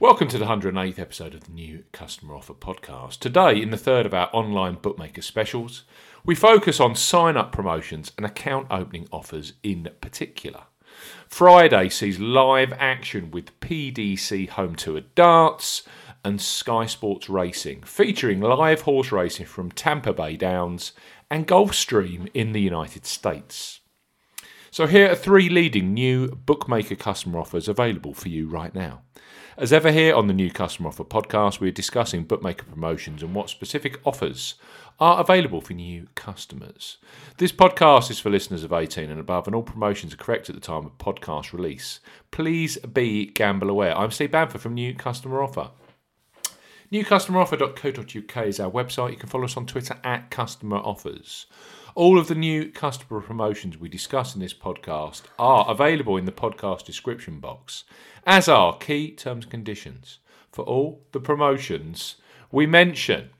Welcome to the 108th episode of the new Customer Offer Podcast. Today, in the third of our online bookmaker specials, we focus on sign up promotions and account opening offers in particular. Friday sees live action with PDC Home Tour Darts and Sky Sports Racing, featuring live horse racing from Tampa Bay Downs and Gulfstream in the United States. So, here are three leading new bookmaker customer offers available for you right now. As ever, here on the New Customer Offer podcast, we're discussing bookmaker promotions and what specific offers are available for new customers. This podcast is for listeners of 18 and above, and all promotions are correct at the time of podcast release. Please be gamble aware. I'm Steve Bamford from New Customer Offer. NewCustomeroffer.co.uk is our website. You can follow us on Twitter at Customer Offers. All of the new customer promotions we discuss in this podcast are available in the podcast description box, as are key terms and conditions for all the promotions we mention.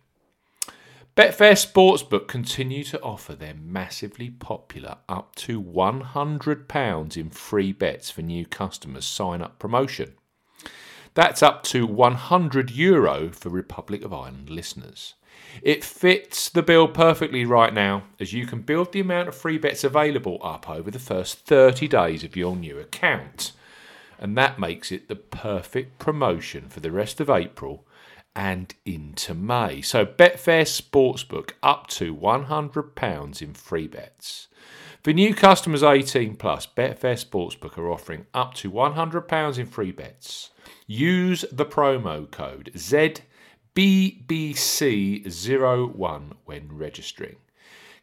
Betfair Sportsbook continue to offer their massively popular up to £100 in free bets for new customers sign up promotion. That's up to 100 euro for Republic of Ireland listeners. It fits the bill perfectly right now, as you can build the amount of free bets available up over the first 30 days of your new account. And that makes it the perfect promotion for the rest of April and into May. So, Betfair Sportsbook up to £100 in free bets. For new customers 18 plus, Betfair Sportsbook are offering up to £100 in free bets. Use the promo code Z BBC01 when registering.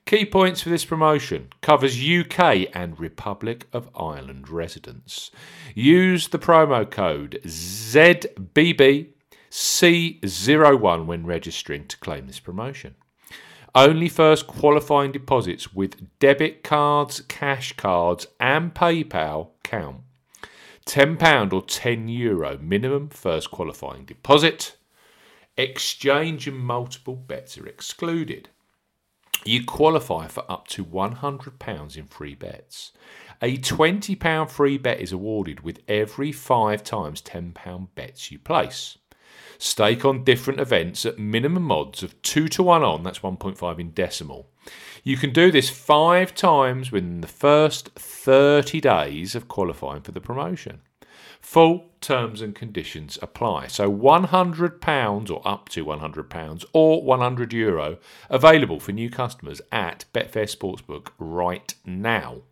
Key points for this promotion covers UK and Republic of Ireland residents. Use the promo code ZBBC01 when registering to claim this promotion. Only first qualifying deposits with debit cards, cash cards, and PayPal count. £10 or €10 Euro minimum first qualifying deposit. Exchange and multiple bets are excluded. You qualify for up to £100 in free bets. A £20 free bet is awarded with every five times £10 bets you place. Stake on different events at minimum odds of 2 to 1 on, that's 1.5 in decimal. You can do this five times within the first 30 days of qualifying for the promotion. Full terms and conditions apply. So £100 or up to £100 or €100 Euro available for new customers at Betfair Sportsbook right now.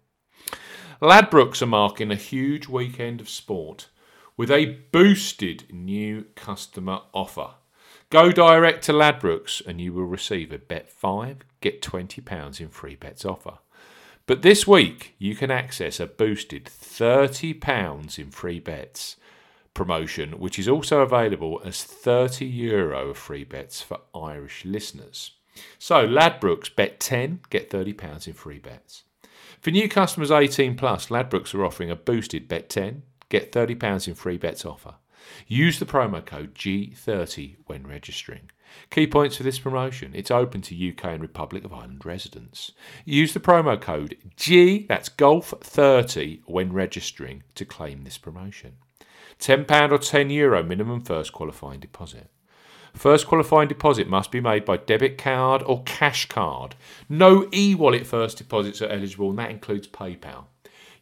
Ladbrokes are marking a huge weekend of sport with a boosted new customer offer. Go direct to Ladbrokes and you will receive a bet 5, get £20 in free bets offer. But this week, you can access a boosted £30 in free bets promotion, which is also available as 30 euro of free bets for Irish listeners. So, Ladbrokes, bet 10, get £30 in free bets. For new customers 18 plus, Ladbrokes are offering a boosted bet 10, get £30 in free bets offer. Use the promo code G30 when registering. Key points for this promotion it's open to UK and Republic of Ireland residents. Use the promo code G, that's Golf30, when registering to claim this promotion. £10 or €10 Euro minimum first qualifying deposit. First qualifying deposit must be made by debit card or cash card. No e wallet first deposits are eligible, and that includes PayPal.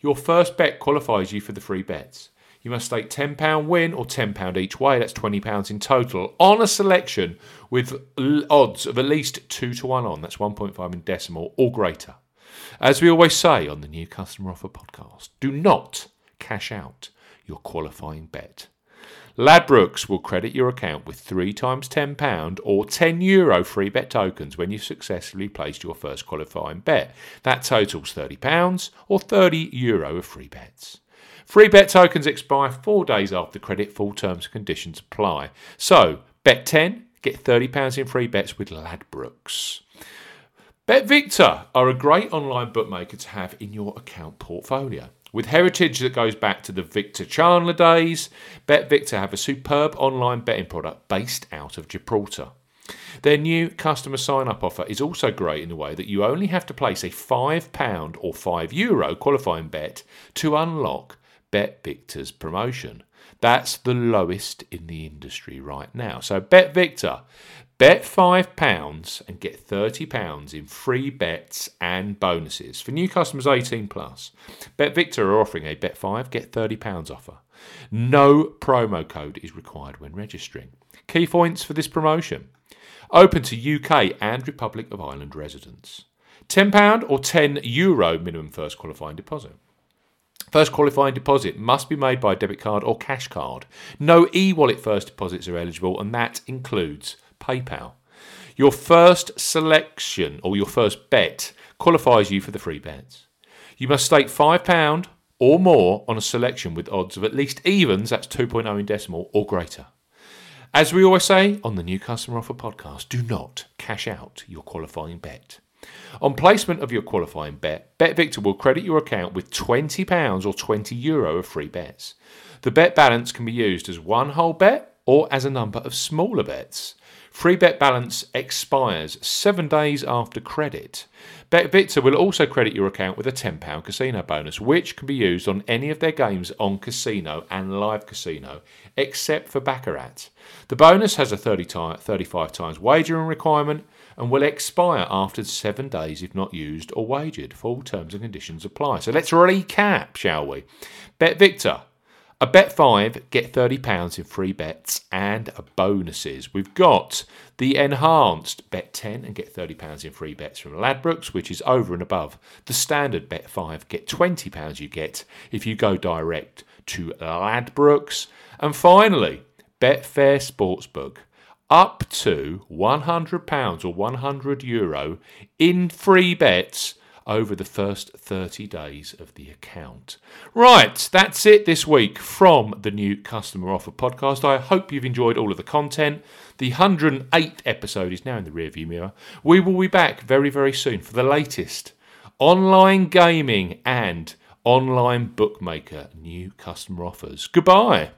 Your first bet qualifies you for the free bets. You must stake £10 win or £10 each way, that's £20 in total, on a selection with odds of at least 2 to 1 on, that's 1.5 in decimal or greater. As we always say on the New Customer Offer podcast, do not cash out your qualifying bet. Ladbrokes will credit your account with 3 times £10 or €10 Euro free bet tokens when you've successfully placed your first qualifying bet. That totals £30 or €30 Euro of free bets. Free bet tokens expire four days after credit. Full terms and conditions apply. So, bet 10, get £30 in free bets with Ladbrokes. BetVictor are a great online bookmaker to have in your account portfolio. With heritage that goes back to the Victor Chandler days, BetVictor have a superb online betting product based out of Gibraltar. Their new customer sign up offer is also great in the way that you only have to place a £5 or €5 Euro qualifying bet to unlock Bet Victor's promotion. That's the lowest in the industry right now. So Bet Victor, bet £5 and get £30 in free bets and bonuses. For new customers 18 plus, Bet Victor are offering a bet 5 get £30 offer. No promo code is required when registering. Key points for this promotion. Open to UK and Republic of Ireland residents. £10 or €10 Euro minimum first qualifying deposit. First qualifying deposit must be made by debit card or cash card. No e wallet first deposits are eligible, and that includes PayPal. Your first selection or your first bet qualifies you for the free bets. You must stake £5 or more on a selection with odds of at least evens, that's 2.0 in decimal, or greater. As we always say on the New Customer Offer podcast, do not cash out your qualifying bet. On placement of your qualifying bet, BetVictor will credit your account with £20 or 20 euro of free bets. The bet balance can be used as one whole bet or as a number of smaller bets. Free bet balance expires seven days after credit. BetVictor will also credit your account with a £10 casino bonus, which can be used on any of their games on casino and live casino, except for Baccarat. The bonus has a 30 time, 35 times wagering requirement and will expire after seven days if not used or wagered. Full terms and conditions apply. So let's recap, shall we? Bet Victor. A bet five, get £30 in free bets and bonuses. We've got the enhanced bet 10 and get £30 in free bets from Ladbrokes, which is over and above the standard bet five, get £20 you get if you go direct to Ladbrokes. And finally, Betfair Sportsbook up to £100 or 100 euro in free bets over the first 30 days of the account. Right, that's it this week from the new Customer Offer podcast. I hope you've enjoyed all of the content. The 108th episode is now in the rearview mirror. We will be back very, very soon for the latest online gaming and online bookmaker new customer offers. Goodbye.